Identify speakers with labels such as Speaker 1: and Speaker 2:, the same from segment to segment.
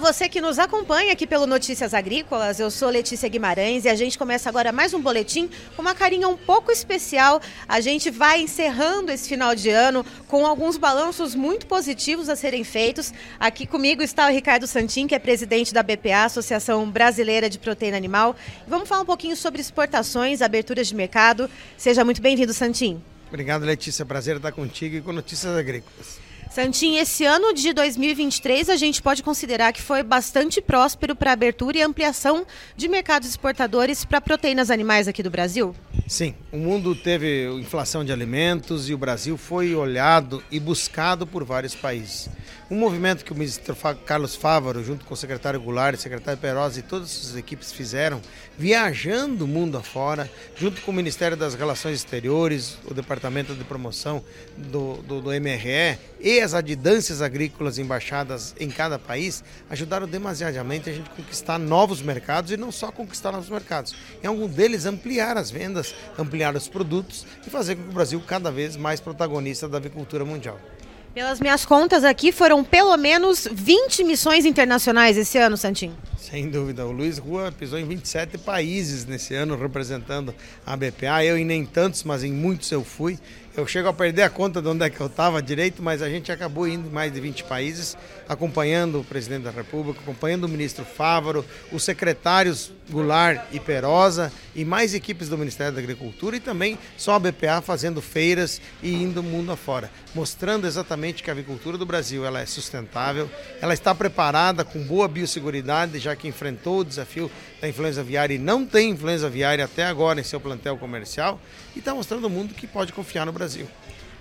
Speaker 1: você que nos acompanha aqui pelo Notícias Agrícolas. Eu sou Letícia Guimarães e a gente começa agora mais um boletim com uma carinha um pouco especial. A gente vai encerrando esse final de ano com alguns balanços muito positivos a serem feitos. Aqui comigo está o Ricardo Santin, que é presidente da BPA, Associação Brasileira de Proteína Animal. vamos falar um pouquinho sobre exportações, aberturas de mercado. Seja muito bem-vindo, Santin.
Speaker 2: Obrigado, Letícia. Prazer estar contigo e com Notícias Agrícolas.
Speaker 1: Santinho, esse ano de 2023 a gente pode considerar que foi bastante próspero para a abertura e ampliação de mercados exportadores para proteínas animais aqui do Brasil?
Speaker 2: Sim, o mundo teve inflação de alimentos e o Brasil foi olhado e buscado por vários países. Um movimento que o ministro Carlos Fávaro, junto com o secretário Goulart, o secretário Perosa e todas as equipes fizeram, viajando o mundo afora, junto com o Ministério das Relações Exteriores, o Departamento de Promoção do, do, do MRE e as adidâncias agrícolas embaixadas em cada país, ajudaram demasiadamente a gente conquistar novos mercados e não só conquistar novos mercados, em algum deles ampliar as vendas, ampliar os produtos e fazer com que o Brasil cada vez mais protagonista da avicultura mundial.
Speaker 1: Pelas minhas contas aqui, foram pelo menos 20 missões internacionais esse ano, Santinho.
Speaker 2: Sem dúvida. O Luiz Rua pisou em 27 países nesse ano representando a BPA. Eu em nem tantos, mas em muitos eu fui. Eu chego a perder a conta de onde é que eu estava direito, mas a gente acabou indo em mais de 20 países, acompanhando o presidente da República, acompanhando o ministro Fávaro, os secretários Goulart e Perosa e mais equipes do Ministério da Agricultura e também só a BPA fazendo feiras e indo mundo afora, mostrando exatamente que a agricultura do Brasil ela é sustentável, ela está preparada com boa biosseguridade, já que enfrentou o desafio da influenza aviária e não tem influenza aviária até agora em seu plantel comercial e está mostrando ao mundo que pode confiar no Brasil.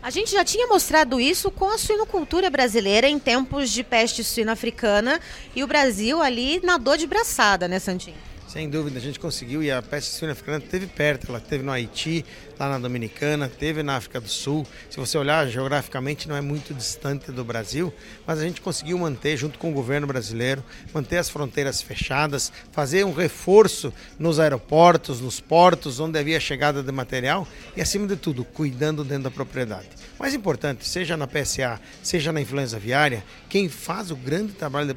Speaker 1: A gente já tinha mostrado isso com a suinocultura brasileira em tempos de peste suína africana e o Brasil ali nadou de braçada, né, Santinho?
Speaker 2: Sem dúvida, a gente conseguiu e a peste suína africana esteve perto, ela esteve no Haiti, lá na Dominicana, teve na África do Sul. Se você olhar geograficamente, não é muito distante do Brasil, mas a gente conseguiu manter, junto com o governo brasileiro, manter as fronteiras fechadas, fazer um reforço nos aeroportos, nos portos, onde havia chegada de material e, acima de tudo, cuidando dentro da propriedade. Mais importante, seja na PSA, seja na influenza aviária, quem faz o grande trabalho de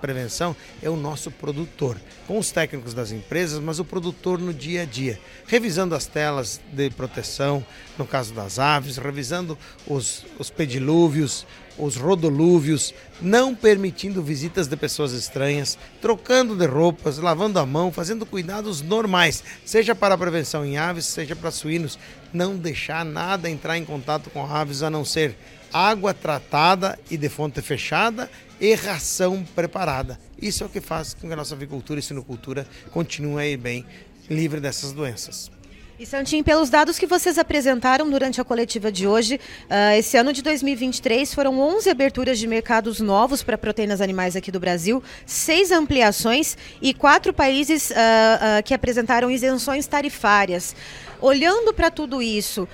Speaker 2: prevenção é o nosso produtor, com os técnicos das empresas, mas o produtor no dia a dia, revisando as telas de proteção, no caso das aves, revisando os, os pedilúvios, os rodolúvios, não permitindo visitas de pessoas estranhas, trocando de roupas, lavando a mão, fazendo cuidados normais, seja para a prevenção em aves, seja para suínos. Não deixar nada entrar em contato com aves a não ser água tratada e de fonte fechada e ração preparada. Isso é o que faz com que a nossa avicultura e sinocultura continue bem livre dessas doenças.
Speaker 1: E Santinho, pelos dados que vocês apresentaram durante a coletiva de hoje, uh, esse ano de 2023 foram 11 aberturas de mercados novos para proteínas animais aqui do Brasil, seis ampliações e quatro países uh, uh, que apresentaram isenções tarifárias. Olhando para tudo isso,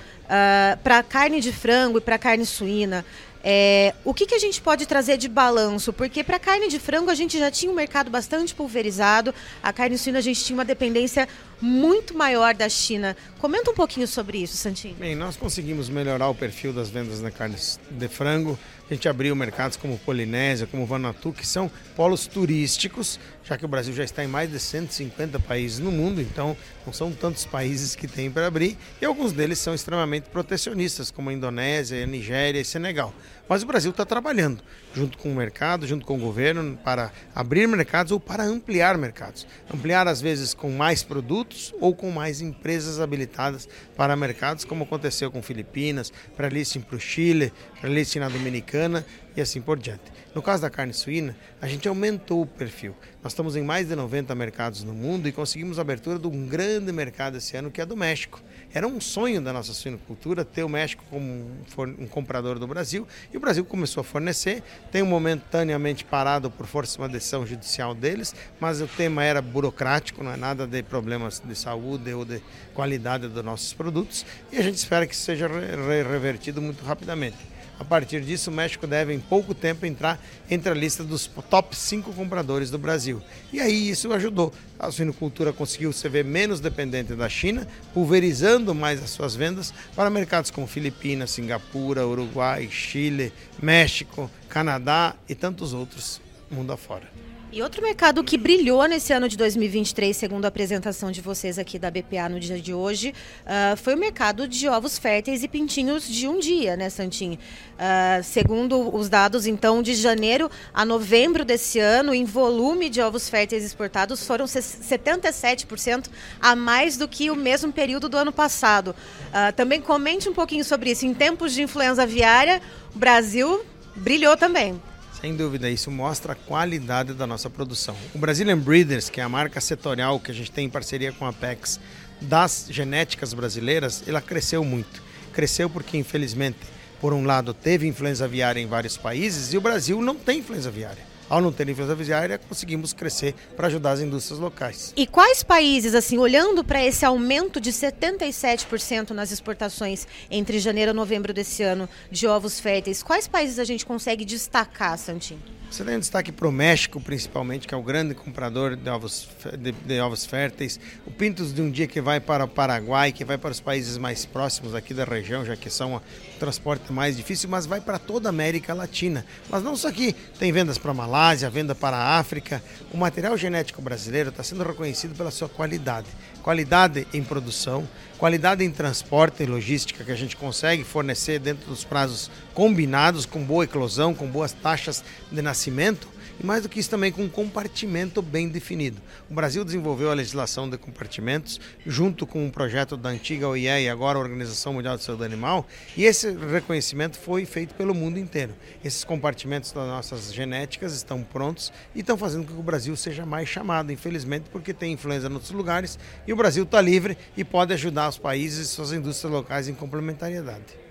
Speaker 1: para carne de frango e para carne suína, é, o que, que a gente pode trazer de balanço? Porque para carne de frango a gente já tinha um mercado bastante pulverizado, a carne suína a gente tinha uma dependência muito maior da China. Comenta um pouquinho sobre isso, Santinho.
Speaker 2: Bem, nós conseguimos melhorar o perfil das vendas na carne de frango. A gente abriu mercados como Polinésia, como Vanuatu, que são polos turísticos, já que o Brasil já está em mais de 150 países no mundo, então não são tantos países que tem para abrir, e alguns deles são extremamente protecionistas, como a Indonésia, a Nigéria e Senegal. Mas o Brasil está trabalhando junto com o mercado, junto com o governo, para abrir mercados ou para ampliar mercados. Ampliar, às vezes, com mais produtos ou com mais empresas habilitadas para mercados, como aconteceu com Filipinas, para listing para o Chile, para listing na Dominicana e assim por diante. No caso da carne suína, a gente aumentou o perfil. Nós estamos em mais de 90 mercados no mundo e conseguimos a abertura de um grande mercado esse ano, que é do México. Era um sonho da nossa suinocultura ter o México como um comprador do Brasil e o Brasil começou a fornecer. Tem momentaneamente parado por força de uma decisão judicial deles, mas o tema era burocrático, não é nada de problemas de saúde ou de qualidade dos nossos produtos e a gente espera que seja revertido muito rapidamente. A partir disso, o México deve, em pouco tempo, entrar entre a lista dos top 5 compradores do Brasil. E aí isso ajudou. A suinocultura conseguiu se ver menos dependente da China, pulverizando mais as suas vendas para mercados como Filipinas, Singapura, Uruguai, Chile, México, Canadá e tantos outros mundo afora.
Speaker 1: E outro mercado que brilhou nesse ano de 2023, segundo a apresentação de vocês aqui da BPA no dia de hoje, uh, foi o mercado de ovos férteis e pintinhos de um dia, né, Santinho? Uh, segundo os dados, então, de janeiro a novembro desse ano, em volume de ovos férteis exportados, foram 77% a mais do que o mesmo período do ano passado. Uh, também comente um pouquinho sobre isso. Em tempos de influenza aviária, o Brasil brilhou também.
Speaker 2: Sem dúvida, isso mostra a qualidade da nossa produção. O Brazilian Breeders, que é a marca setorial que a gente tem em parceria com a Apex das genéticas brasileiras, ela cresceu muito. Cresceu porque, infelizmente, por um lado, teve influenza aviária em vários países e o Brasil não tem influenza aviária ao não ter influenza aviária, conseguimos crescer para ajudar as indústrias locais.
Speaker 1: E quais países, assim, olhando para esse aumento de 77% nas exportações entre janeiro e novembro desse ano de ovos férteis, quais países a gente consegue destacar, Santinho?
Speaker 2: Você tem um destaque para o México, principalmente, que é o grande comprador de ovos, de, de, ovos férteis. O Pintos de um dia que vai para o Paraguai, que vai para os países mais próximos aqui da região, já que são o transporte mais difícil, mas vai para toda a América Latina. Mas não só aqui, tem vendas para a Malásia, venda para a África. O material genético brasileiro está sendo reconhecido pela sua qualidade. Qualidade em produção, qualidade em transporte e logística que a gente consegue fornecer dentro dos prazos combinados, com boa eclosão, com boas taxas de nascimento e mais do que isso também com um compartimento bem definido. O Brasil desenvolveu a legislação de compartimentos junto com um projeto da antiga OIE e agora a Organização Mundial de Saúde Animal e esse reconhecimento foi feito pelo mundo inteiro. Esses compartimentos das nossas genéticas estão prontos e estão fazendo com que o Brasil seja mais chamado, infelizmente, porque tem influenza em outros lugares e o Brasil está livre e pode ajudar os países e suas indústrias locais em complementariedade.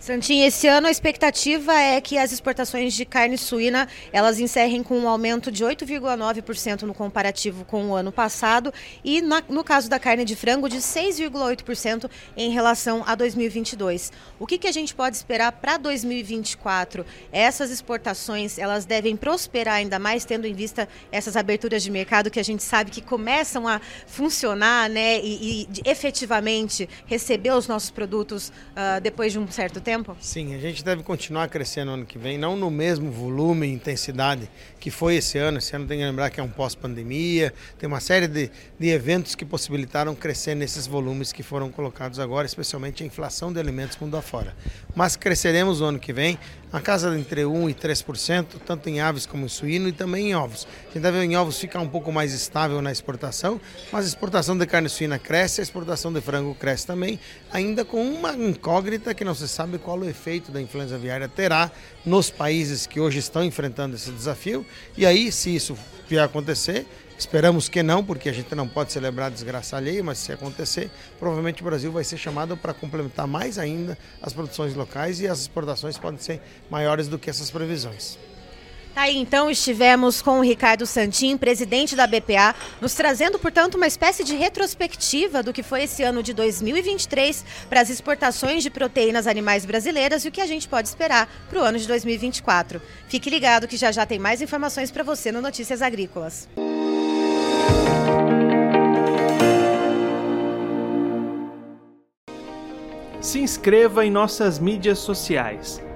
Speaker 1: Santinho, esse ano a expectativa é que as exportações de carne suína elas encerrem com um aumento de 8,9% no comparativo com o ano passado e na, no caso da carne de frango de 6,8% em relação a 2022. O que, que a gente pode esperar para 2024? Essas exportações elas devem prosperar ainda mais tendo em vista essas aberturas de mercado que a gente sabe que começam a funcionar, né, e, e efetivamente receber os nossos produtos uh, depois de um certo tempo tempo?
Speaker 2: Sim, a gente deve continuar crescendo ano que vem, não no mesmo volume e intensidade que foi esse ano. Esse ano tem que lembrar que é um pós-pandemia, tem uma série de, de eventos que possibilitaram crescer nesses volumes que foram colocados agora, especialmente a inflação de alimentos mundo afora. Mas cresceremos no ano que vem, a casa entre 1% e 3%, tanto em aves como em suíno e também em ovos. A gente deve em ovos ficar um pouco mais estável na exportação, mas a exportação de carne suína cresce, a exportação de frango cresce também, ainda com uma incógnita que não se sabe qual o efeito da influenza aviária terá nos países que hoje estão enfrentando esse desafio. E aí, se isso vier a acontecer, Esperamos que não, porque a gente não pode celebrar a desgraça alheia, mas se acontecer, provavelmente o Brasil vai ser chamado para complementar mais ainda as produções locais e as exportações podem ser maiores do que essas previsões.
Speaker 1: Aí, então estivemos com o Ricardo Santin, presidente da BPA, nos trazendo, portanto, uma espécie de retrospectiva do que foi esse ano de 2023 para as exportações de proteínas animais brasileiras e o que a gente pode esperar para o ano de 2024. Fique ligado que já já tem mais informações para você no Notícias Agrícolas.
Speaker 3: Se inscreva em nossas mídias sociais.